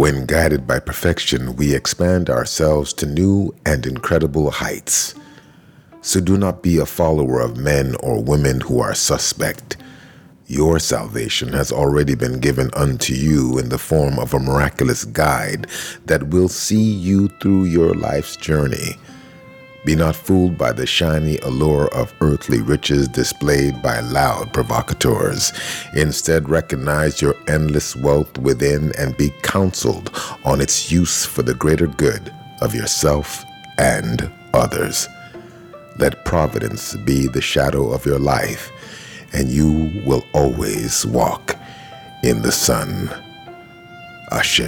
When guided by perfection, we expand ourselves to new and incredible heights. So do not be a follower of men or women who are suspect. Your salvation has already been given unto you in the form of a miraculous guide that will see you through your life's journey. Be not fooled by the shiny allure of earthly riches displayed by loud provocateurs. Instead, recognize your endless wealth within and be counseled on its use for the greater good of yourself and others. Let providence be the shadow of your life, and you will always walk in the sun. Ashe.